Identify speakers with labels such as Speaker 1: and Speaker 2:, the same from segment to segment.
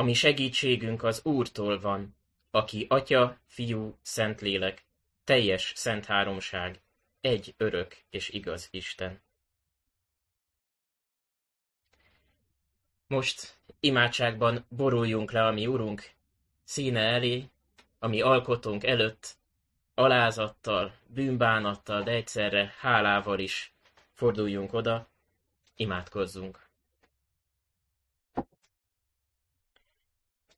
Speaker 1: ami segítségünk az Úrtól van, aki Atya, Fiú, Szentlélek, teljes szent háromság, egy örök és igaz Isten. Most imádságban boruljunk le a mi Urunk színe elé, ami alkotónk előtt, alázattal, bűnbánattal, de egyszerre hálával is forduljunk oda, imádkozzunk.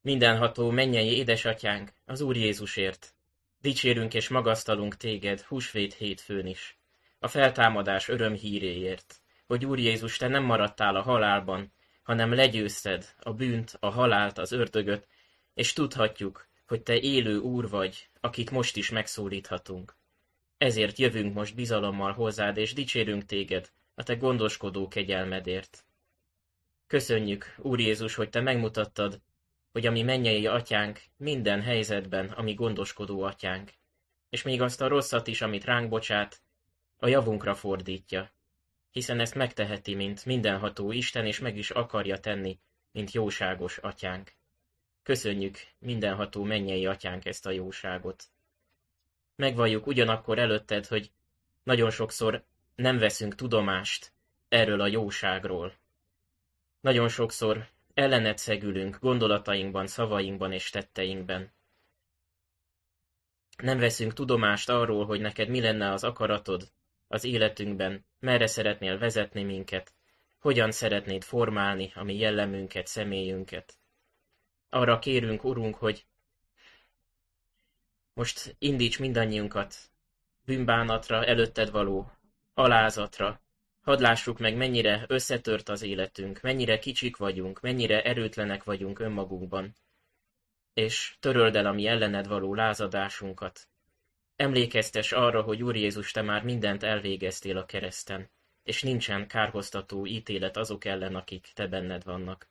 Speaker 1: Mindenható mennyei édesatyánk, az Úr Jézusért, dicsérünk és magasztalunk téged húsvét hétfőn is, a feltámadás örömhíréért, hogy Úr Jézus, te nem maradtál a halálban, hanem legyőzted a bűnt, a halált, az ördögöt, és tudhatjuk, hogy te élő Úr vagy, akik most is megszólíthatunk. Ezért jövünk most bizalommal hozzád, és dicsérünk téged a te gondoskodó kegyelmedért. Köszönjük, Úr Jézus, hogy te megmutattad, hogy a mi mennyei atyánk minden helyzetben a mi gondoskodó atyánk, és még azt a rosszat is, amit ránk bocsát, a javunkra fordítja, hiszen ezt megteheti, mint mindenható Isten, és meg is akarja tenni, mint jóságos atyánk. Köszönjük mindenható mennyei atyánk ezt a jóságot. Megvalljuk ugyanakkor előtted, hogy nagyon sokszor nem veszünk tudomást erről a jóságról. Nagyon sokszor ellened szegülünk gondolatainkban, szavainkban és tetteinkben. Nem veszünk tudomást arról, hogy neked mi lenne az akaratod az életünkben, merre szeretnél vezetni minket, hogyan szeretnéd formálni a mi jellemünket, személyünket. Arra kérünk, Urunk, hogy most indíts mindannyiunkat bűnbánatra, előtted való alázatra. Hadd lássuk meg, mennyire összetört az életünk, mennyire kicsik vagyunk, mennyire erőtlenek vagyunk önmagunkban. És töröld el a mi ellened való lázadásunkat. Emlékeztes arra, hogy Úr Jézus, te már mindent elvégeztél a kereszten, és nincsen kárhoztató ítélet azok ellen, akik te benned vannak.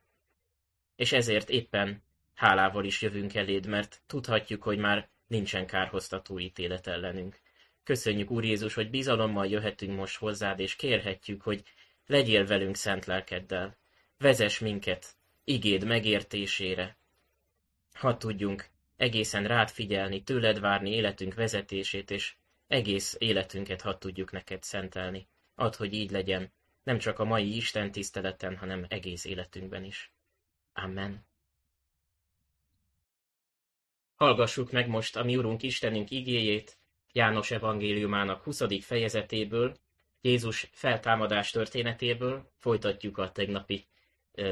Speaker 1: És ezért éppen hálával is jövünk eléd, mert tudhatjuk, hogy már nincsen kárhoztató ítélet ellenünk. Köszönjük, Úr Jézus, hogy bizalommal jöhetünk most hozzád, és kérhetjük, hogy legyél velünk szent lelkeddel. Vezess minket igéd megértésére. Hadd tudjunk egészen rád figyelni, tőled várni életünk vezetését, és egész életünket hadd tudjuk neked szentelni. Add, hogy így legyen, nem csak a mai Isten tiszteleten, hanem egész életünkben is. Amen. Hallgassuk meg most a mi Urunk Istenünk igéjét, János evangéliumának 20. fejezetéből, Jézus feltámadás történetéből folytatjuk a tegnapi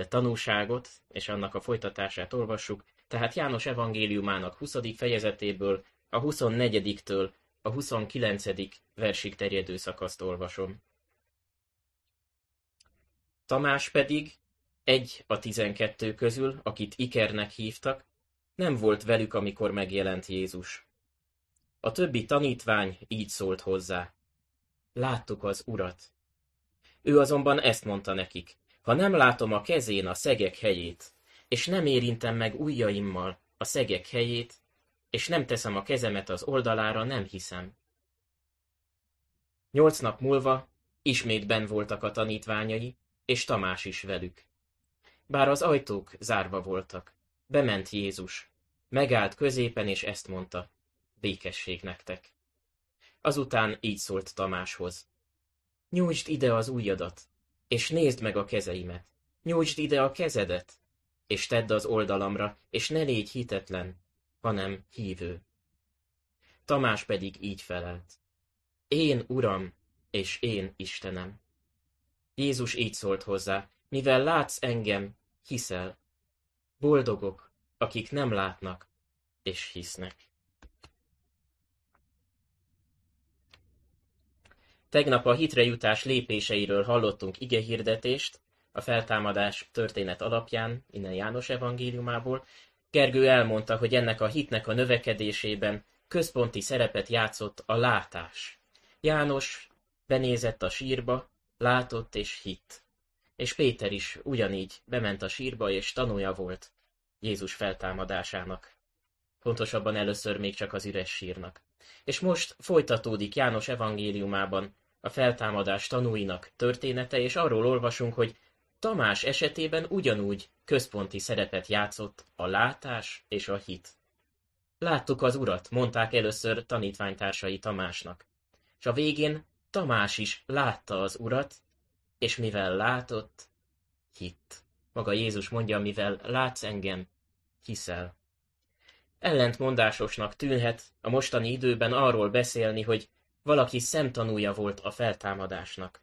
Speaker 1: tanúságot, és annak a folytatását olvassuk. Tehát János evangéliumának 20. fejezetéből a 24-től a 29. versig terjedő szakaszt olvasom. Tamás pedig, egy a tizenkettő közül, akit Ikernek hívtak, nem volt velük, amikor megjelent Jézus. A többi tanítvány így szólt hozzá. Láttuk az urat. Ő azonban ezt mondta nekik. Ha nem látom a kezén a szegek helyét, és nem érintem meg ujjaimmal a szegek helyét, és nem teszem a kezemet az oldalára, nem hiszem. Nyolc nap múlva ismét ben voltak a tanítványai, és Tamás is velük. Bár az ajtók zárva voltak, bement Jézus, megállt középen, és ezt mondta békesség nektek. Azután így szólt Tamáshoz. Nyújtsd ide az ujjadat, és nézd meg a kezeimet. Nyújtsd ide a kezedet, és tedd az oldalamra, és ne légy hitetlen, hanem hívő. Tamás pedig így felelt. Én, Uram, és én, Istenem. Jézus így szólt hozzá, mivel látsz engem, hiszel. Boldogok, akik nem látnak, és hisznek. Tegnap a hitrejutás lépéseiről hallottunk igehirdetést, a feltámadás történet alapján, innen János evangéliumából. Gergő elmondta, hogy ennek a hitnek a növekedésében központi szerepet játszott a látás. János benézett a sírba, látott és hitt. És Péter is ugyanígy bement a sírba, és tanúja volt Jézus feltámadásának. Pontosabban először még csak az üres sírnak. És most folytatódik János evangéliumában a feltámadás tanúinak története, és arról olvasunk, hogy Tamás esetében ugyanúgy központi szerepet játszott a látás és a hit. Láttuk az urat, mondták először tanítványtársai Tamásnak. És a végén Tamás is látta az urat, és mivel látott, hitt. Maga Jézus mondja, mivel látsz engem, hiszel. Ellentmondásosnak tűnhet a mostani időben arról beszélni, hogy valaki szemtanúja volt a feltámadásnak.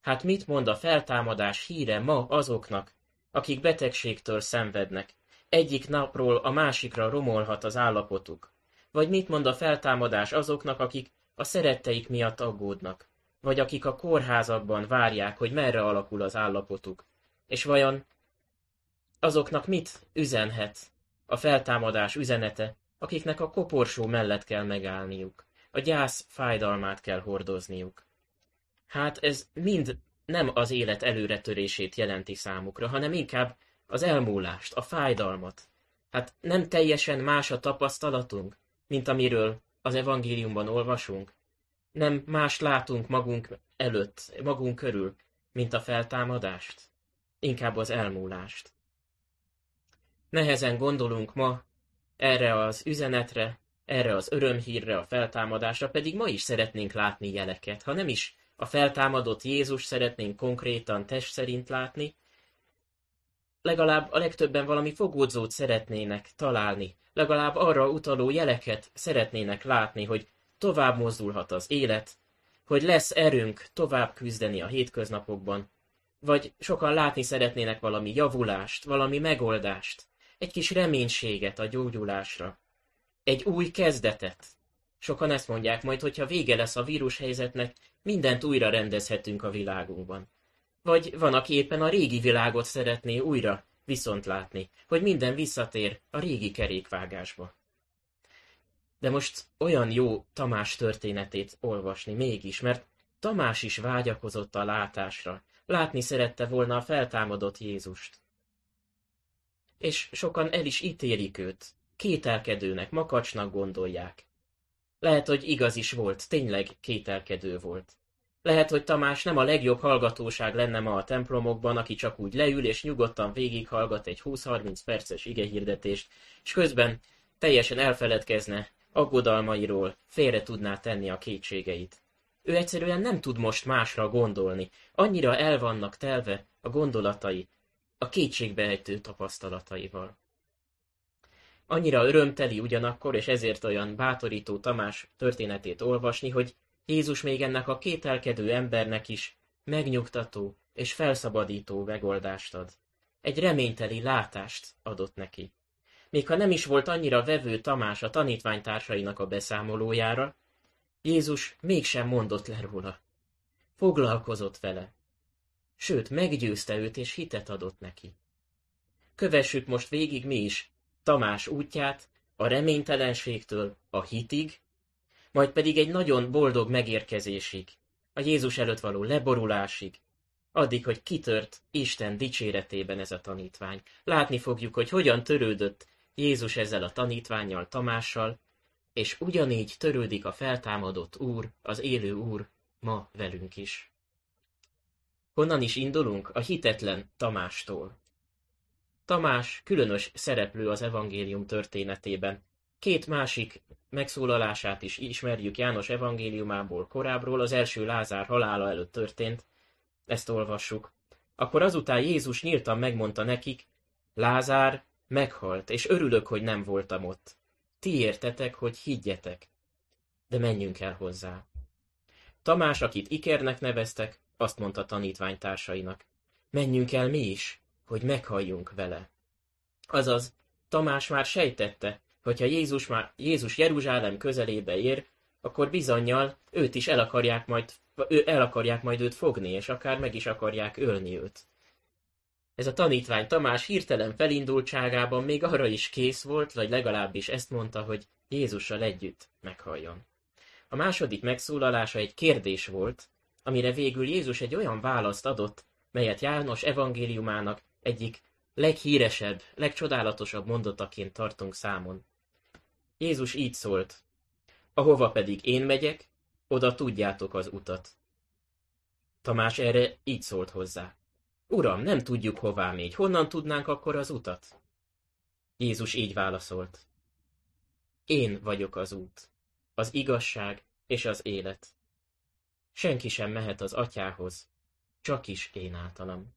Speaker 1: Hát mit mond a feltámadás híre ma azoknak, akik betegségtől szenvednek? Egyik napról a másikra romolhat az állapotuk. Vagy mit mond a feltámadás azoknak, akik a szeretteik miatt aggódnak? Vagy akik a kórházakban várják, hogy merre alakul az állapotuk? És vajon azoknak mit üzenhet a feltámadás üzenete, akiknek a koporsó mellett kell megállniuk, a gyász fájdalmát kell hordozniuk? Hát ez mind nem az élet előretörését jelenti számukra, hanem inkább az elmúlást, a fájdalmat. Hát nem teljesen más a tapasztalatunk, mint amiről az evangéliumban olvasunk. Nem más látunk magunk előtt, magunk körül, mint a feltámadást. Inkább az elmúlást. Nehezen gondolunk ma erre az üzenetre, erre az örömhírre, a feltámadásra, pedig ma is szeretnénk látni jeleket, ha nem is a feltámadott Jézus szeretnénk konkrétan test szerint látni, legalább a legtöbben valami fogódzót szeretnének találni, legalább arra utaló jeleket szeretnének látni, hogy tovább mozdulhat az élet, hogy lesz erőnk tovább küzdeni a hétköznapokban, vagy sokan látni szeretnének valami javulást, valami megoldást, egy kis reménységet a gyógyulásra, egy új kezdetet. Sokan ezt mondják majd, hogyha vége lesz a vírushelyzetnek, mindent újra rendezhetünk a világunkban. Vagy van, aki éppen a régi világot szeretné újra viszont látni, hogy minden visszatér a régi kerékvágásba. De most olyan jó Tamás történetét olvasni mégis, mert Tamás is vágyakozott a látásra, látni szerette volna a feltámadott Jézust. És sokan el is ítélik őt, kételkedőnek, makacsnak gondolják. Lehet, hogy igaz is volt, tényleg kételkedő volt. Lehet, hogy Tamás nem a legjobb hallgatóság lenne ma a templomokban, aki csak úgy leül és nyugodtan végighallgat egy 20-30 perces igehirdetést, és közben teljesen elfeledkezne aggodalmairól, félre tudná tenni a kétségeit. Ő egyszerűen nem tud most másra gondolni, annyira el vannak telve a gondolatai, a kétségbeejtő tapasztalataival. Annyira örömteli ugyanakkor, és ezért olyan bátorító Tamás történetét olvasni, hogy Jézus még ennek a kételkedő embernek is megnyugtató és felszabadító megoldást ad. Egy reményteli látást adott neki. Még ha nem is volt annyira vevő Tamás a tanítványtársainak a beszámolójára, Jézus mégsem mondott le róla. Foglalkozott vele. Sőt, meggyőzte őt és hitet adott neki. Kövessük most végig mi is Tamás útját a reménytelenségtől a hitig, majd pedig egy nagyon boldog megérkezésig, a Jézus előtt való leborulásig, addig, hogy kitört Isten dicséretében ez a tanítvány. Látni fogjuk, hogy hogyan törődött Jézus ezzel a tanítványjal, Tamással, és ugyanígy törődik a feltámadott Úr, az élő Úr ma velünk is. Honnan is indulunk? A hitetlen Tamástól. Tamás különös szereplő az evangélium történetében. Két másik megszólalását is ismerjük János evangéliumából korábbról, az első Lázár halála előtt történt, ezt olvassuk. Akkor azután Jézus nyíltan megmondta nekik, Lázár meghalt, és örülök, hogy nem voltam ott. Ti értetek, hogy higgyetek. De menjünk el hozzá. Tamás, akit Ikernek neveztek, azt mondta tanítványtársainak. Menjünk el mi is, hogy meghalljunk vele. Azaz, Tamás már sejtette, hogyha Jézus, már, Jézus Jeruzsálem közelébe ér, akkor bizonyal őt is el akarják majd, ő el akarják majd őt fogni, és akár meg is akarják ölni őt. Ez a tanítvány Tamás hirtelen felindultságában még arra is kész volt, vagy legalábbis ezt mondta, hogy Jézussal együtt meghalljon. A második megszólalása egy kérdés volt, amire végül Jézus egy olyan választ adott, melyet János evangéliumának egyik leghíresebb, legcsodálatosabb mondataként tartunk számon. Jézus így szólt, ahova pedig én megyek, oda tudjátok az utat. Tamás erre így szólt hozzá. Uram, nem tudjuk hová megy, honnan tudnánk akkor az utat? Jézus így válaszolt. Én vagyok az út, az igazság és az élet. Senki sem mehet az atyához, csak is én általam.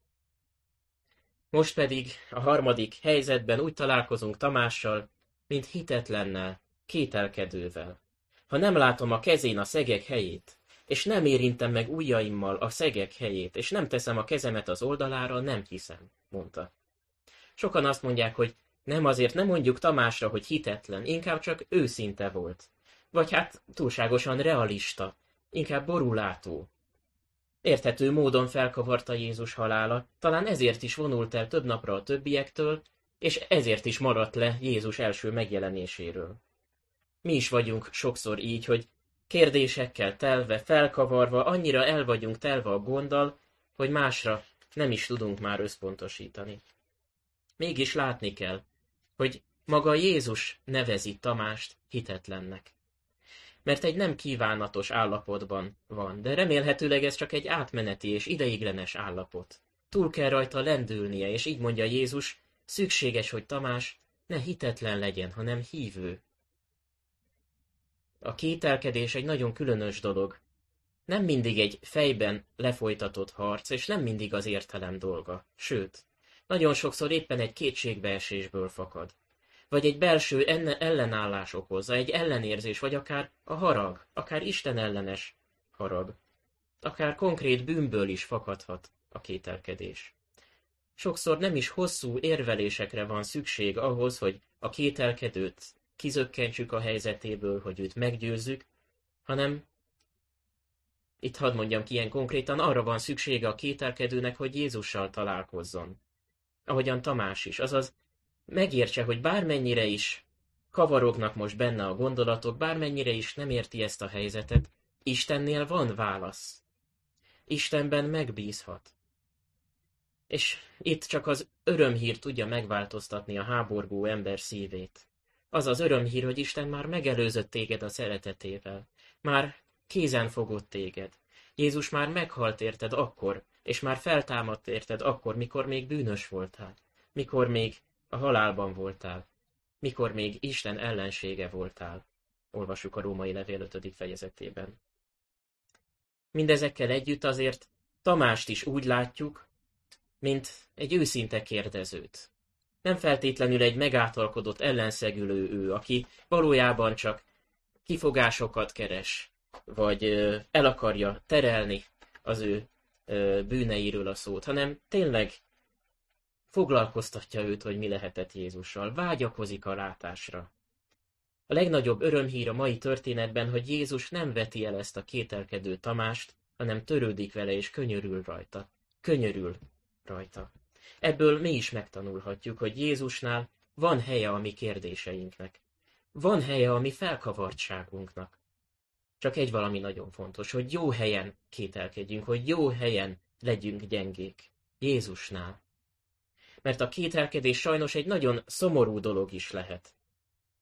Speaker 1: Most pedig a harmadik helyzetben úgy találkozunk Tamással, mint hitetlennel, kételkedővel. Ha nem látom a kezén a szegek helyét, és nem érintem meg ujjaimmal a szegek helyét, és nem teszem a kezemet az oldalára, nem hiszem, mondta. Sokan azt mondják, hogy nem azért nem mondjuk Tamásra, hogy hitetlen, inkább csak őszinte volt. Vagy hát túlságosan realista, inkább borulátó. Érthető módon felkavarta Jézus halála, talán ezért is vonult el több napra a többiektől, és ezért is maradt le Jézus első megjelenéséről. Mi is vagyunk sokszor így, hogy kérdésekkel telve, felkavarva, annyira el vagyunk telve a gonddal, hogy másra nem is tudunk már összpontosítani. Mégis látni kell, hogy maga Jézus nevezi Tamást hitetlennek. Mert egy nem kívánatos állapotban van, de remélhetőleg ez csak egy átmeneti és ideiglenes állapot. Túl kell rajta lendülnie, és így mondja Jézus, szükséges, hogy Tamás ne hitetlen legyen, hanem hívő. A kételkedés egy nagyon különös dolog. Nem mindig egy fejben lefolytatott harc, és nem mindig az értelem dolga. Sőt, nagyon sokszor éppen egy kétségbeesésből fakad. Vagy egy belső ellenállás okozza, egy ellenérzés, vagy akár a harag, akár Isten ellenes harag. Akár konkrét bűnből is fakadhat a kételkedés. Sokszor nem is hosszú érvelésekre van szükség ahhoz, hogy a kételkedőt kizökkentsük a helyzetéből, hogy őt meggyőzzük, hanem itt hadd mondjam ki ilyen konkrétan, arra van szüksége a kételkedőnek, hogy Jézussal találkozzon ahogyan Tamás is, azaz megértse, hogy bármennyire is kavarognak most benne a gondolatok, bármennyire is nem érti ezt a helyzetet, Istennél van válasz. Istenben megbízhat. És itt csak az örömhír tudja megváltoztatni a háborgó ember szívét. Az az örömhír, hogy Isten már megelőzött téged a szeretetével. Már kézen fogott téged. Jézus már meghalt érted akkor, és már feltámadt érted akkor, mikor még bűnös voltál, mikor még a halálban voltál, mikor még Isten ellensége voltál. Olvassuk a római levél 5. fejezetében. Mindezekkel együtt azért Tamást is úgy látjuk, mint egy őszinte kérdezőt. Nem feltétlenül egy megátalkodott ellenszegülő ő, aki valójában csak kifogásokat keres, vagy el akarja terelni az ő bűneiről a szót, hanem tényleg foglalkoztatja őt, hogy mi lehetett Jézussal, vágyakozik a látásra. A legnagyobb örömhír a mai történetben, hogy Jézus nem veti el ezt a kételkedő Tamást, hanem törődik vele és könyörül rajta. Könyörül rajta. Ebből mi is megtanulhatjuk, hogy Jézusnál van helye a mi kérdéseinknek. Van helye a mi felkavartságunknak. Csak egy valami nagyon fontos, hogy jó helyen kételkedjünk, hogy jó helyen legyünk gyengék. Jézusnál. Mert a kételkedés sajnos egy nagyon szomorú dolog is lehet.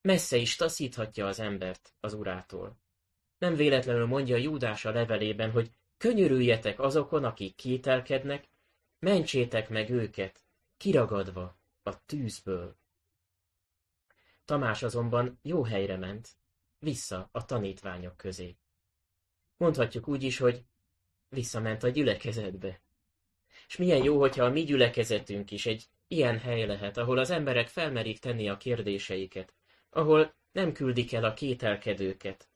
Speaker 1: Messze is taszíthatja az embert az urától. Nem véletlenül mondja Júdás a levelében, hogy könyörüljetek azokon, akik kételkednek, mentsétek meg őket, kiragadva a tűzből. Tamás azonban jó helyre ment, vissza a tanítványok közé. Mondhatjuk úgy is, hogy visszament a gyülekezetbe. És milyen jó, hogyha a mi gyülekezetünk is egy ilyen hely lehet, ahol az emberek felmerik tenni a kérdéseiket, ahol nem küldik el a kételkedőket.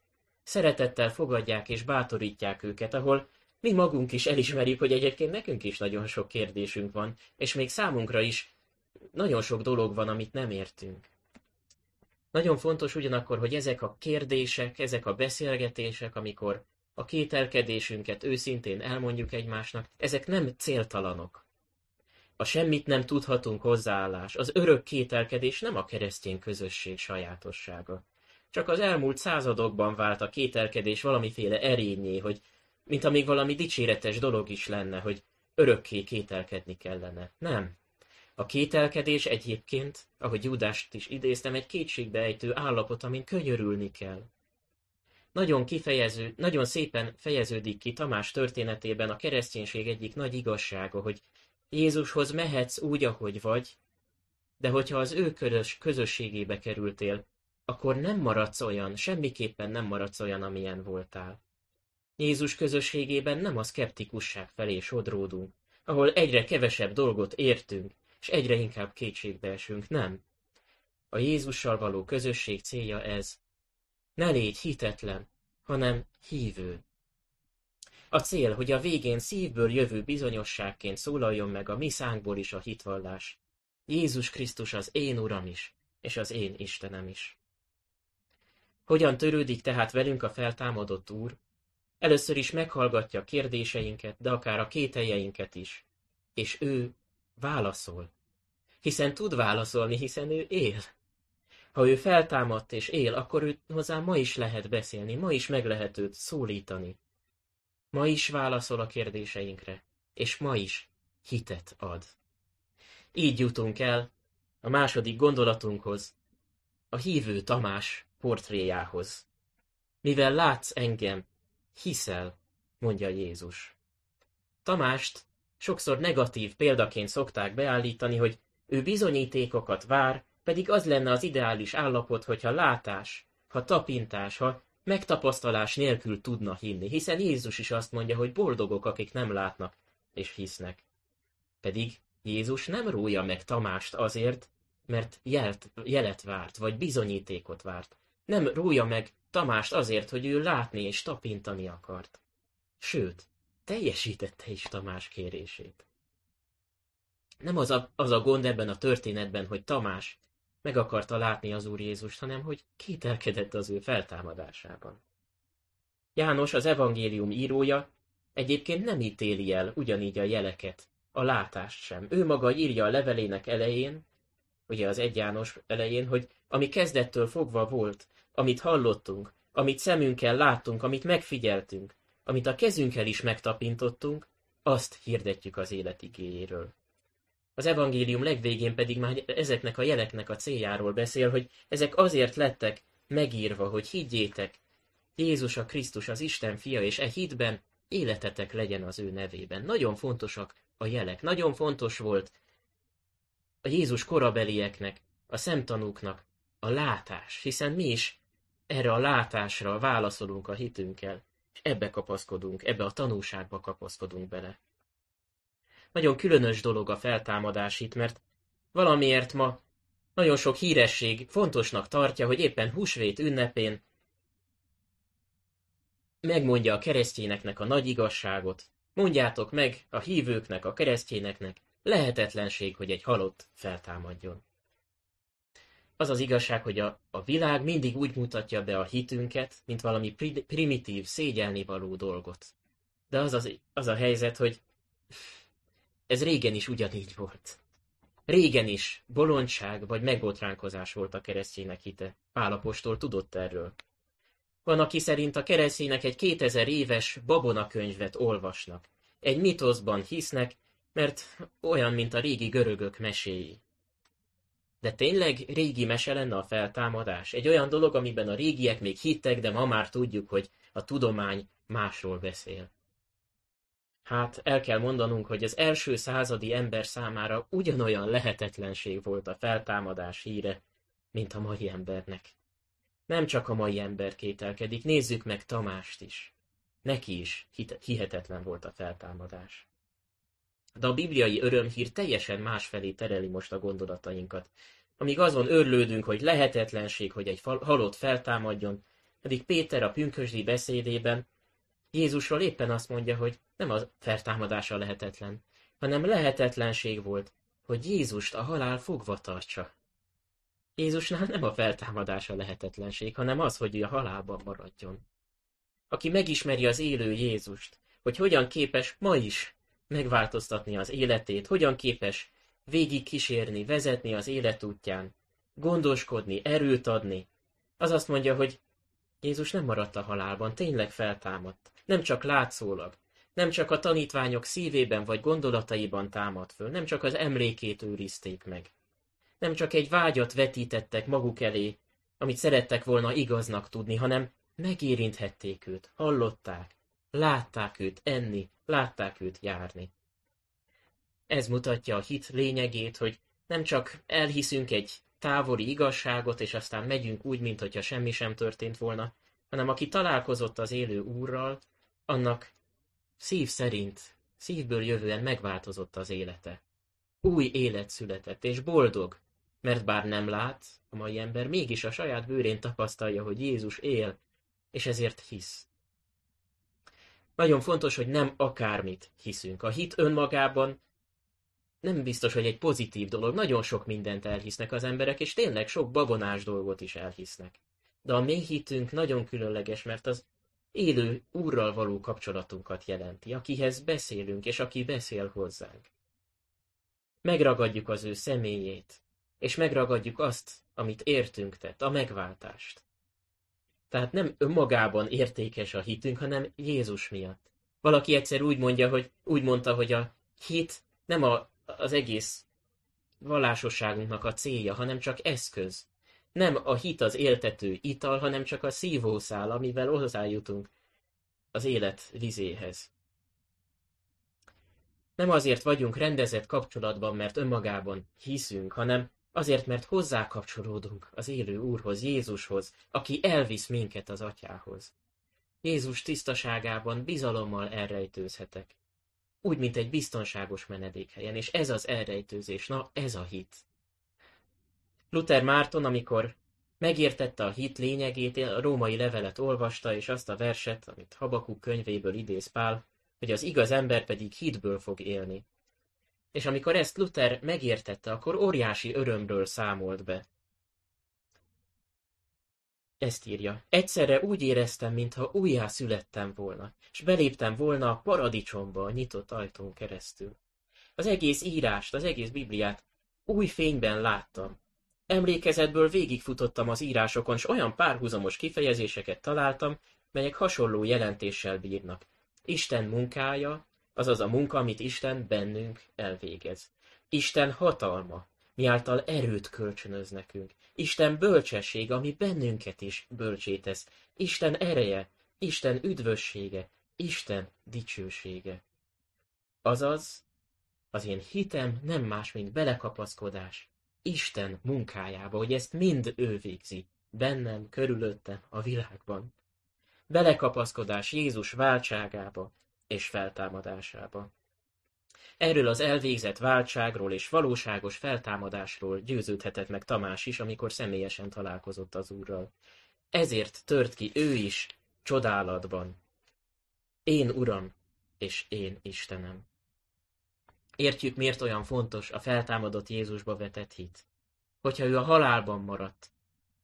Speaker 1: Szeretettel fogadják és bátorítják őket, ahol mi magunk is elismerjük, hogy egyébként nekünk is nagyon sok kérdésünk van, és még számunkra is nagyon sok dolog van, amit nem értünk. Nagyon fontos ugyanakkor, hogy ezek a kérdések, ezek a beszélgetések, amikor a kételkedésünket őszintén elmondjuk egymásnak, ezek nem céltalanok. A semmit nem tudhatunk hozzáállás, az örök kételkedés nem a keresztény közösség sajátossága. Csak az elmúlt századokban vált a kételkedés valamiféle erényé, hogy mint amíg valami dicséretes dolog is lenne, hogy örökké kételkedni kellene. Nem. A kételkedés egyébként, ahogy Judást is idéztem, egy kétségbeejtő állapot, amin könyörülni kell. Nagyon, kifejező, nagyon szépen fejeződik ki Tamás történetében a kereszténység egyik nagy igazsága, hogy Jézushoz mehetsz úgy, ahogy vagy, de hogyha az ő körös, közösségébe kerültél, akkor nem maradsz olyan, semmiképpen nem maradsz olyan, amilyen voltál. Jézus közösségében nem a szkeptikusság felé sodródunk, ahol egyre kevesebb dolgot értünk, és egyre inkább kétségbe esünk, nem. A Jézussal való közösség célja ez. Ne légy hitetlen, hanem hívő. A cél, hogy a végén szívből jövő bizonyosságként szólaljon meg a mi szánkból is a hitvallás. Jézus Krisztus az én Uram is, és az én Istenem is. Hogyan törődik tehát velünk a feltámadott Úr? Először is meghallgatja kérdéseinket, de akár a kételjeinket is. És ő válaszol. Hiszen tud válaszolni, hiszen ő él. Ha ő feltámadt és él, akkor ő hozzá ma is lehet beszélni, ma is meg lehet őt szólítani. Ma is válaszol a kérdéseinkre, és ma is hitet ad. Így jutunk el a második gondolatunkhoz, a hívő Tamás portréjához. Mivel látsz engem, hiszel, mondja Jézus. Tamást sokszor negatív példaként szokták beállítani, hogy ő bizonyítékokat vár, pedig az lenne az ideális állapot, hogyha látás, ha tapintás, ha megtapasztalás nélkül tudna hinni, hiszen Jézus is azt mondja, hogy boldogok, akik nem látnak és hisznek. Pedig Jézus nem rója meg Tamást azért, mert jelt, jelet várt, vagy bizonyítékot várt. Nem rója meg Tamást azért, hogy ő látni és tapintani akart. Sőt, teljesítette is Tamás kérését. Nem az a, az a gond ebben a történetben, hogy Tamás meg akarta látni az Úr Jézust, hanem hogy kételkedett az ő feltámadásában. János, az evangélium írója, egyébként nem ítéli el ugyanígy a jeleket, a látást sem. Ő maga írja a levelének elején, ugye az egy János elején, hogy ami kezdettől fogva volt, amit hallottunk, amit szemünkkel láttunk, amit megfigyeltünk, amit a kezünkkel is megtapintottunk, azt hirdetjük az élet igéjéről. Az evangélium legvégén pedig már ezeknek a jeleknek a céljáról beszél, hogy ezek azért lettek megírva, hogy higgyétek, Jézus a Krisztus az Isten fia, és e hitben életetek legyen az ő nevében. Nagyon fontosak a jelek. Nagyon fontos volt a Jézus korabelieknek, a szemtanúknak a látás, hiszen mi is erre a látásra válaszolunk a hitünkkel, és ebbe kapaszkodunk, ebbe a tanúságba kapaszkodunk bele. Nagyon különös dolog a feltámadás itt, mert valamiért ma nagyon sok híresség fontosnak tartja, hogy éppen húsvét ünnepén megmondja a keresztényeknek a nagy igazságot. Mondjátok meg a hívőknek, a keresztényeknek, lehetetlenség, hogy egy halott feltámadjon. Az az igazság, hogy a, a világ mindig úgy mutatja be a hitünket, mint valami pri, primitív, szégyelnivaló dolgot. De az, az, az a helyzet, hogy ez régen is ugyanígy volt. Régen is bolondság vagy megbotránkozás volt a kereszténynek hite. Pálapostól tudott erről. Van, aki szerint a keresztények egy 2000 éves babonakönyvet olvasnak. Egy mitoszban hisznek, mert olyan, mint a régi görögök meséi. De tényleg régi mese lenne a feltámadás? Egy olyan dolog, amiben a régiek még hittek, de ma már tudjuk, hogy a tudomány másról beszél. Hát el kell mondanunk, hogy az első századi ember számára ugyanolyan lehetetlenség volt a feltámadás híre, mint a mai embernek. Nem csak a mai ember kételkedik, nézzük meg Tamást is. Neki is hihetetlen volt a feltámadás. De a bibliai örömhír teljesen másfelé tereli most a gondolatainkat. Amíg azon örlődünk, hogy lehetetlenség, hogy egy halott feltámadjon, pedig Péter a pünkösdi beszédében Jézusról éppen azt mondja, hogy nem a feltámadása lehetetlen, hanem lehetetlenség volt, hogy Jézust a halál fogva tartsa. Jézusnál nem a feltámadása lehetetlenség, hanem az, hogy ő a halálban maradjon. Aki megismeri az élő Jézust, hogy hogyan képes ma is megváltoztatni az életét, hogyan képes végig kísérni, vezetni az életútján, gondoskodni, erőt adni, az azt mondja, hogy Jézus nem maradt a halálban, tényleg feltámadt. Nem csak látszólag, nem csak a tanítványok szívében vagy gondolataiban támad föl, nem csak az emlékét őrizték meg. Nem csak egy vágyat vetítettek maguk elé, amit szerettek volna igaznak tudni, hanem megérinthették őt, hallották, látták őt enni, látták őt járni. Ez mutatja a hit lényegét, hogy nem csak elhiszünk egy távoli igazságot, és aztán megyünk úgy, mintha semmi sem történt volna, hanem aki találkozott az élő úrral, annak szív szerint, szívből jövően megváltozott az élete. Új élet született, és boldog, mert bár nem lát, a mai ember mégis a saját bőrén tapasztalja, hogy Jézus él, és ezért hisz. Nagyon fontos, hogy nem akármit hiszünk. A hit önmagában nem biztos, hogy egy pozitív dolog. Nagyon sok mindent elhisznek az emberek, és tényleg sok babonás dolgot is elhisznek. De a mi hitünk nagyon különleges, mert az élő úrral való kapcsolatunkat jelenti, akihez beszélünk, és aki beszél hozzánk. Megragadjuk az ő személyét, és megragadjuk azt, amit értünk tett, a megváltást. Tehát nem önmagában értékes a hitünk, hanem Jézus miatt. Valaki egyszer úgy mondja, hogy úgy mondta, hogy a hit nem a, az egész vallásosságunknak a célja, hanem csak eszköz. Nem a hit az éltető ital, hanem csak a szívószál, amivel hozzájutunk az élet vizéhez. Nem azért vagyunk rendezett kapcsolatban, mert önmagában hiszünk, hanem Azért, mert hozzá kapcsolódunk az élő Úrhoz, Jézushoz, aki elvisz minket az Atyához. Jézus tisztaságában bizalommal elrejtőzhetek. Úgy, mint egy biztonságos menedékhelyen, és ez az elrejtőzés, na ez a hit. Luther Márton, amikor megértette a hit lényegét, a római levelet olvasta, és azt a verset, amit Habakuk könyvéből idéz Pál, hogy az igaz ember pedig hitből fog élni. És amikor ezt Luther megértette, akkor óriási örömről számolt be. Ezt írja. Egyszerre úgy éreztem, mintha újjá születtem volna, és beléptem volna a paradicsomba a nyitott ajtón keresztül. Az egész írást, az egész Bibliát új fényben láttam. Emlékezetből végigfutottam az írásokon, és olyan párhuzamos kifejezéseket találtam, melyek hasonló jelentéssel bírnak. Isten munkája, azaz a munka, amit Isten bennünk elvégez. Isten hatalma, miáltal erőt kölcsönöz nekünk. Isten bölcsesség, ami bennünket is bölcsétesz. Isten ereje, Isten üdvössége, Isten dicsősége. Azaz, az én hitem nem más, mint belekapaszkodás Isten munkájába, hogy ezt mind ő végzi, bennem, körülöttem, a világban. Belekapaszkodás Jézus váltságába, és feltámadásába. Erről az elvégzett váltságról és valóságos feltámadásról győződhetett meg Tamás is, amikor személyesen találkozott az Úrral. Ezért tört ki ő is csodálatban. Én Uram, és én Istenem. Értjük, miért olyan fontos a feltámadott Jézusba vetett hit. Hogyha ő a halálban maradt,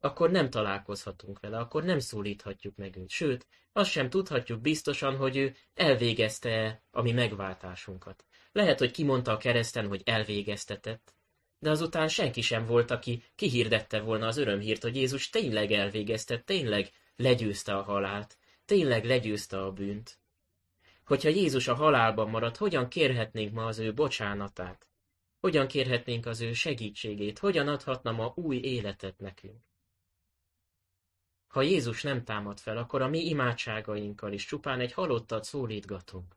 Speaker 1: akkor nem találkozhatunk vele, akkor nem szólíthatjuk meg őt. Sőt, azt sem tudhatjuk biztosan, hogy ő elvégezte a mi megváltásunkat. Lehet, hogy kimondta a kereszten, hogy elvégeztetett, de azután senki sem volt, aki kihirdette volna az örömhírt, hogy Jézus tényleg elvégezte, tényleg legyőzte a halált, tényleg legyőzte a bűnt. Hogyha Jézus a halálban maradt, hogyan kérhetnénk ma az ő bocsánatát? Hogyan kérhetnénk az ő segítségét? Hogyan adhatna ma új életet nekünk? Ha Jézus nem támad fel, akkor a mi imádságainkkal is csupán egy halottat szólítgatunk.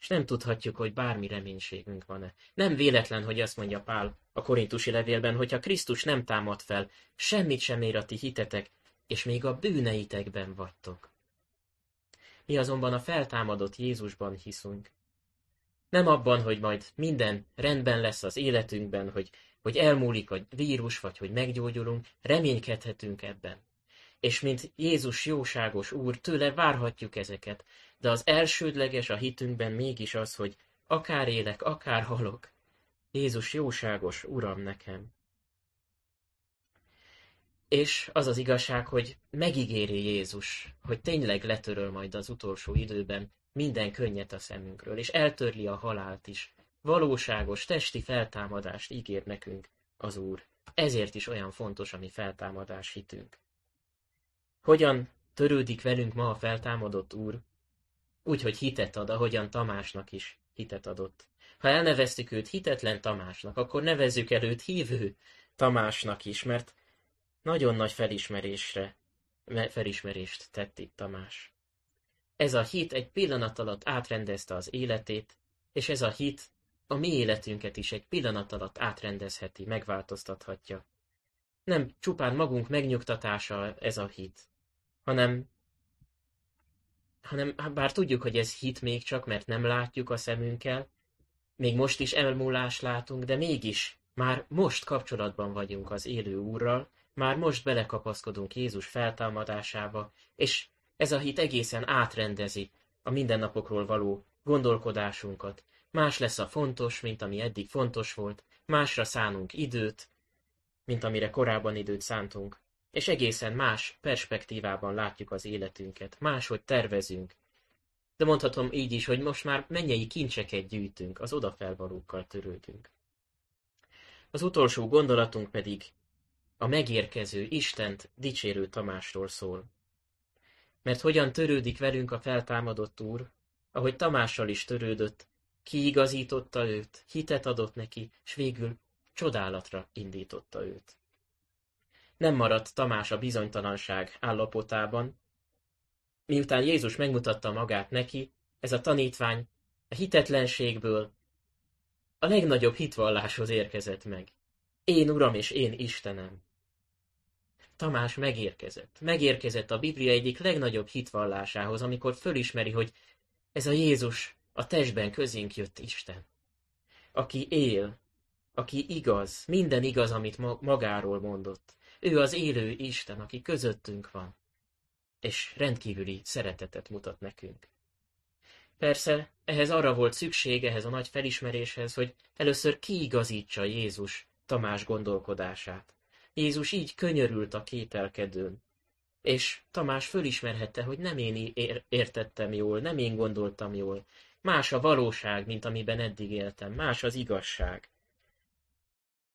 Speaker 1: És nem tudhatjuk, hogy bármi reménységünk van-e. Nem véletlen, hogy azt mondja Pál a korintusi levélben, hogy ha Krisztus nem támad fel, semmit sem ér a ti hitetek, és még a bűneitekben vagytok. Mi azonban a feltámadott Jézusban hiszünk. Nem abban, hogy majd minden rendben lesz az életünkben, hogy, hogy elmúlik a vírus, vagy hogy meggyógyulunk, reménykedhetünk ebben és mint Jézus jóságos Úr, tőle várhatjuk ezeket, de az elsődleges a hitünkben mégis az, hogy akár élek, akár halok, Jézus jóságos Uram nekem. És az az igazság, hogy megígéri Jézus, hogy tényleg letöröl majd az utolsó időben minden könnyet a szemünkről, és eltörli a halált is. Valóságos, testi feltámadást ígér nekünk az Úr. Ezért is olyan fontos a mi feltámadás hitünk. Hogyan törődik velünk ma a feltámadott úr? Úgy, hogy hitet ad, ahogyan Tamásnak is hitet adott. Ha elneveztük őt hitetlen Tamásnak, akkor nevezzük el őt hívő Tamásnak is, mert nagyon nagy felismerésre, felismerést tett itt Tamás. Ez a hit egy pillanat alatt átrendezte az életét, és ez a hit a mi életünket is egy pillanat alatt átrendezheti, megváltoztathatja. Nem csupán magunk megnyugtatása ez a hit, hanem, hanem bár tudjuk, hogy ez hit még csak, mert nem látjuk a szemünkkel, még most is elmúlást látunk, de mégis már most kapcsolatban vagyunk az élő Úrral, már most belekapaszkodunk Jézus feltámadásába, és ez a hit egészen átrendezi a mindennapokról való gondolkodásunkat. Más lesz a fontos, mint ami eddig fontos volt, másra szánunk időt, mint amire korábban időt szántunk, és egészen más perspektívában látjuk az életünket, máshogy tervezünk. De mondhatom így is, hogy most már mennyei kincseket gyűjtünk, az odafelvalókkal törődünk. Az utolsó gondolatunk pedig a megérkező Istent dicsérő Tamásról szól. Mert hogyan törődik velünk a feltámadott Úr, ahogy Tamással is törődött, kiigazította őt, hitet adott neki, s végül csodálatra indította őt. Nem maradt Tamás a bizonytalanság állapotában. Miután Jézus megmutatta magát neki, ez a tanítvány a hitetlenségből a legnagyobb hitvalláshoz érkezett meg. Én Uram és én Istenem. Tamás megérkezett. Megérkezett a Biblia egyik legnagyobb hitvallásához, amikor fölismeri, hogy ez a Jézus a testben közénk jött Isten. Aki él, aki igaz, minden igaz, amit magáról mondott. Ő az élő Isten, aki közöttünk van, és rendkívüli szeretetet mutat nekünk. Persze, ehhez arra volt szükség, ehhez a nagy felismeréshez, hogy először kiigazítsa Jézus Tamás gondolkodását. Jézus így könyörült a kételkedőn. És Tamás fölismerhette, hogy nem én értettem jól, nem én gondoltam jól. Más a valóság, mint amiben eddig éltem, más az igazság.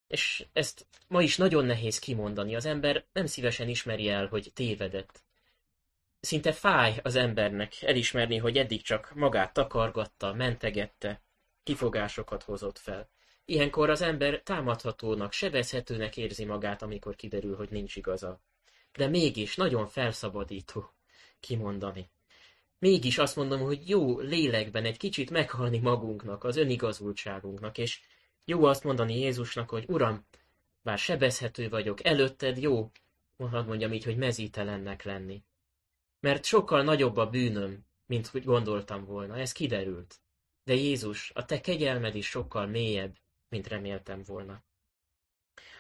Speaker 1: És ezt ma is nagyon nehéz kimondani. Az ember nem szívesen ismeri el, hogy tévedett. Szinte fáj az embernek elismerni, hogy eddig csak magát takargatta, mentegette, kifogásokat hozott fel. Ilyenkor az ember támadhatónak, sebezhetőnek érzi magát, amikor kiderül, hogy nincs igaza. De mégis nagyon felszabadító kimondani. Mégis azt mondom, hogy jó lélekben egy kicsit meghalni magunknak, az önigazultságunknak, és jó azt mondani Jézusnak, hogy Uram, bár sebezhető vagyok, előtted jó, hadd mondjam így, hogy mezítelennek lenni. Mert sokkal nagyobb a bűnöm, mint hogy gondoltam volna, ez kiderült. De Jézus, a te kegyelmed is sokkal mélyebb, mint reméltem volna.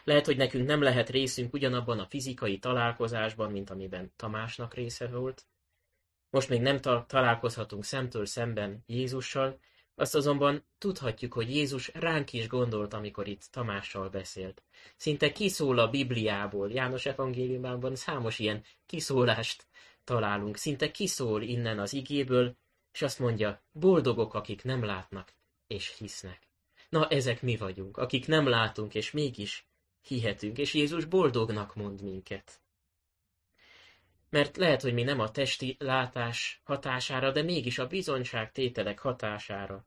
Speaker 1: Lehet, hogy nekünk nem lehet részünk ugyanabban a fizikai találkozásban, mint amiben Tamásnak része volt. Most még nem ta- találkozhatunk szemtől szemben Jézussal, azt azonban tudhatjuk, hogy Jézus ránk is gondolt, amikor itt Tamással beszélt. Szinte kiszól a Bibliából, János evangéliumában számos ilyen kiszólást találunk, szinte kiszól innen az igéből, és azt mondja, boldogok, akik nem látnak és hisznek. Na, ezek mi vagyunk, akik nem látunk, és mégis hihetünk, és Jézus boldognak mond minket. Mert lehet, hogy mi nem a testi látás hatására, de mégis a bizonyság tételek hatására,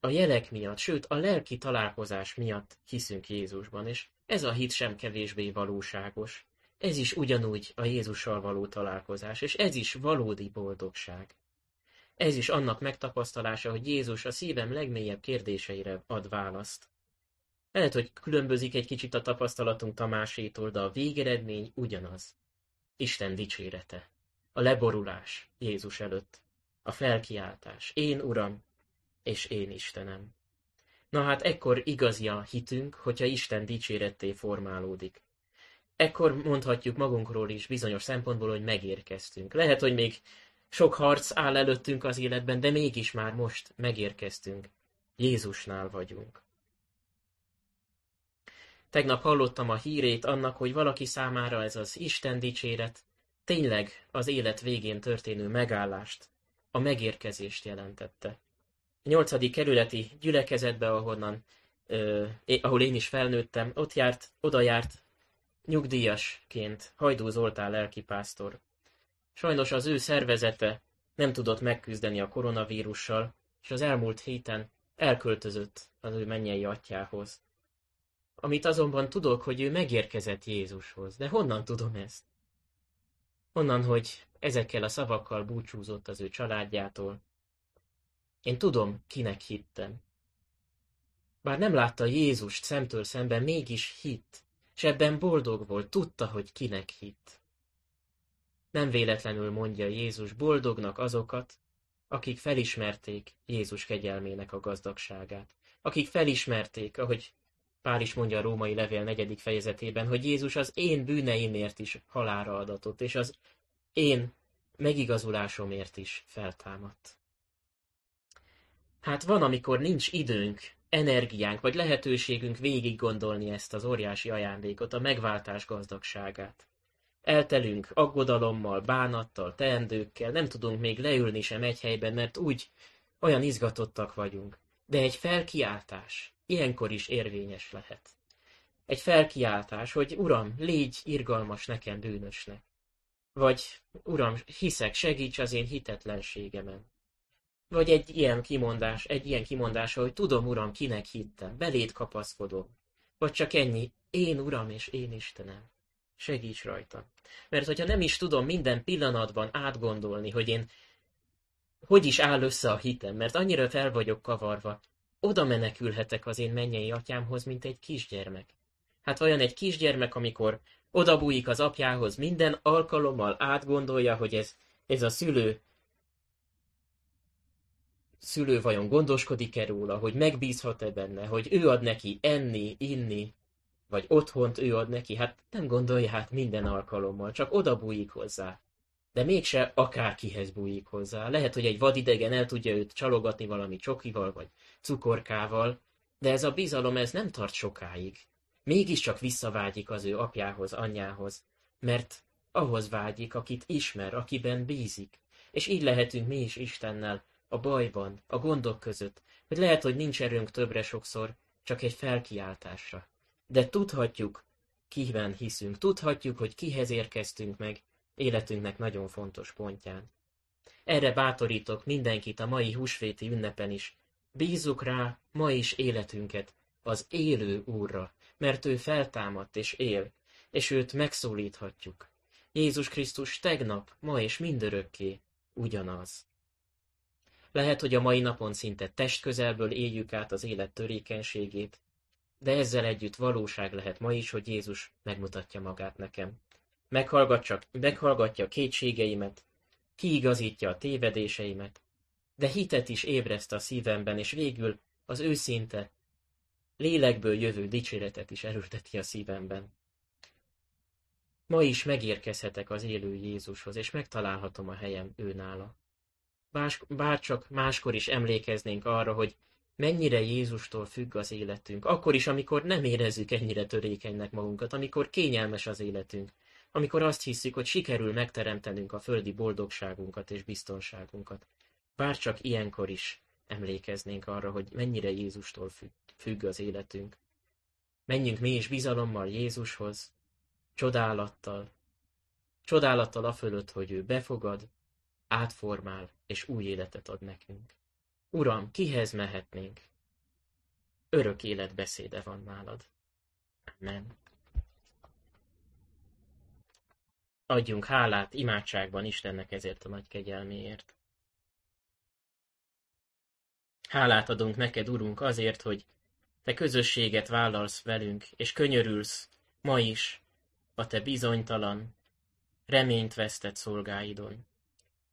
Speaker 1: a jelek miatt, sőt a lelki találkozás miatt hiszünk Jézusban, és ez a hit sem kevésbé valóságos. Ez is ugyanúgy a Jézussal való találkozás, és ez is valódi boldogság. Ez is annak megtapasztalása, hogy Jézus a szívem legmélyebb kérdéseire ad választ. Lehet, hogy különbözik egy kicsit a tapasztalatunk Tamásétól, de a végeredmény ugyanaz. Isten dicsérete. A leborulás Jézus előtt. A felkiáltás. Én, Uram, és én Istenem. Na hát ekkor igazi a hitünk, hogyha Isten dicséretté formálódik. Ekkor mondhatjuk magunkról is bizonyos szempontból, hogy megérkeztünk. Lehet, hogy még sok harc áll előttünk az életben, de mégis már most megérkeztünk. Jézusnál vagyunk. Tegnap hallottam a hírét annak, hogy valaki számára ez az Isten dicséret tényleg az élet végén történő megállást, a megérkezést jelentette. A nyolcadik kerületi gyülekezetbe, ahonnan, eh, ahol én is felnőttem, ott járt, oda járt nyugdíjasként Hajdú Zoltán lelkipásztor. Sajnos az ő szervezete nem tudott megküzdeni a koronavírussal, és az elmúlt héten elköltözött az ő mennyei atyához. Amit azonban tudok, hogy ő megérkezett Jézushoz. De honnan tudom ezt? Onnan, hogy ezekkel a szavakkal búcsúzott az ő családjától. Én tudom, kinek hittem. Bár nem látta Jézust szemtől szemben, mégis hitt, és ebben boldog volt, tudta, hogy kinek hitt. Nem véletlenül mondja Jézus, boldognak azokat, akik felismerték Jézus kegyelmének a gazdagságát. Akik felismerték, ahogy Pál is mondja a római levél negyedik fejezetében, hogy Jézus az én bűneimért is halára adatott, és az én megigazulásomért is feltámadt. Hát van, amikor nincs időnk, energiánk vagy lehetőségünk végig gondolni ezt az óriási ajándékot, a megváltás gazdagságát. Eltelünk aggodalommal, bánattal, teendőkkel, nem tudunk még leülni sem egy helyben, mert úgy olyan izgatottak vagyunk. De egy felkiáltás ilyenkor is érvényes lehet. Egy felkiáltás, hogy Uram, légy irgalmas nekem bűnösnek. Vagy Uram, hiszek, segíts az én hitetlenségemen. Vagy egy ilyen kimondás, egy ilyen kimondás, hogy tudom, Uram, kinek hittem, belét kapaszkodom. Vagy csak ennyi, én Uram és én Istenem. Segíts rajta. Mert hogyha nem is tudom minden pillanatban átgondolni, hogy én hogy is áll össze a hitem, mert annyira fel vagyok kavarva, oda menekülhetek az én mennyei atyámhoz, mint egy kisgyermek. Hát olyan egy kisgyermek, amikor odabújik az apjához, minden alkalommal átgondolja, hogy ez, ez a szülő szülő vajon gondoskodik-e róla, hogy megbízhat-e benne, hogy ő ad neki enni, inni, vagy otthont ő ad neki, hát nem gondolja hát minden alkalommal, csak oda bújik hozzá. De mégse akárkihez bújik hozzá. Lehet, hogy egy vadidegen el tudja őt csalogatni valami csokival, vagy cukorkával, de ez a bizalom ez nem tart sokáig. Mégiscsak visszavágyik az ő apjához, anyjához, mert ahhoz vágyik, akit ismer, akiben bízik. És így lehetünk mi is Istennel, a bajban, a gondok között, hogy lehet, hogy nincs erőnk többre sokszor, csak egy felkiáltásra. De tudhatjuk, kiben hiszünk, tudhatjuk, hogy kihez érkeztünk meg, életünknek nagyon fontos pontján. Erre bátorítok mindenkit a mai húsvéti ünnepen is. Bízzuk rá ma is életünket az élő Úrra, mert ő feltámadt és él, és őt megszólíthatjuk. Jézus Krisztus tegnap, ma és mindörökké ugyanaz. Lehet, hogy a mai napon szinte testközelből éljük át az élet törékenységét, de ezzel együtt valóság lehet ma is, hogy Jézus megmutatja magát nekem. Meghallgatja, meghallgatja kétségeimet, kiigazítja a tévedéseimet, de hitet is ébreszt a szívemben, és végül az őszinte, lélekből jövő dicséretet is erőlteti a szívemben. Ma is megérkezhetek az élő Jézushoz, és megtalálhatom a helyem. Bár, bárcsak máskor is emlékeznénk arra, hogy mennyire Jézustól függ az életünk, akkor is, amikor nem érezzük ennyire törékenynek magunkat, amikor kényelmes az életünk, amikor azt hiszük, hogy sikerül megteremtenünk a földi boldogságunkat és biztonságunkat. Bárcsak ilyenkor is emlékeznénk arra, hogy mennyire Jézustól függ az életünk. Menjünk mi is bizalommal Jézushoz, csodálattal, csodálattal a fölött, hogy ő befogad, átformál és új életet ad nekünk. Uram, kihez mehetnénk? Örök élet beszéde van nálad. Amen. Adjunk hálát imádságban Istennek ezért a nagy kegyelméért. Hálát adunk neked, Urunk, azért, hogy te közösséget vállalsz velünk, és könyörülsz ma is a te bizonytalan, reményt vesztett szolgáidon.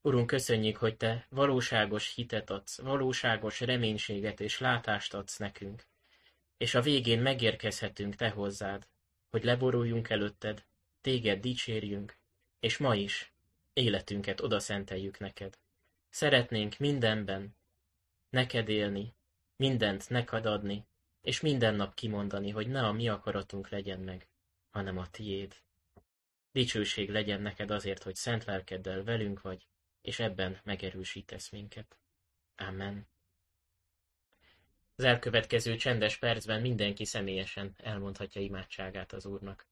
Speaker 1: Urunk, köszönjük, hogy Te valóságos hitet adsz, valóságos reménységet és látást adsz nekünk, és a végén megérkezhetünk Te hozzád, hogy leboruljunk előtted, Téged dicsérjünk, és ma is életünket oda szenteljük neked. Szeretnénk mindenben neked élni, mindent neked adni, és minden nap kimondani, hogy ne a mi akaratunk legyen meg, hanem a tiéd. Dicsőség legyen neked azért, hogy szent lelkeddel velünk vagy, és ebben megerősítesz minket. Amen. Az elkövetkező csendes percben mindenki személyesen elmondhatja imádságát az Úrnak.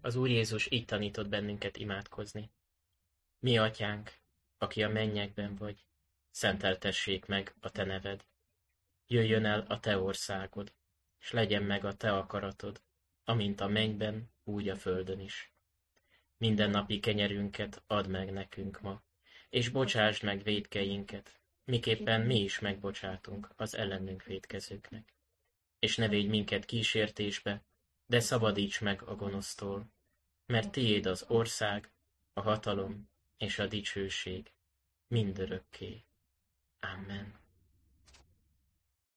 Speaker 1: Az Úr Jézus így tanított bennünket imádkozni. Mi atyánk, aki a mennyekben vagy, szenteltessék meg a te neved. Jöjjön el a te országod, és legyen meg a te akaratod, amint a mennyben, úgy a földön is. Minden napi kenyerünket add meg nekünk ma, és bocsásd meg védkeinket, miképpen mi is megbocsátunk az ellenünk védkezőknek. És ne védj minket kísértésbe, de szabadíts meg a gonosztól, mert tiéd az ország, a hatalom és a dicsőség mindörökké. Amen.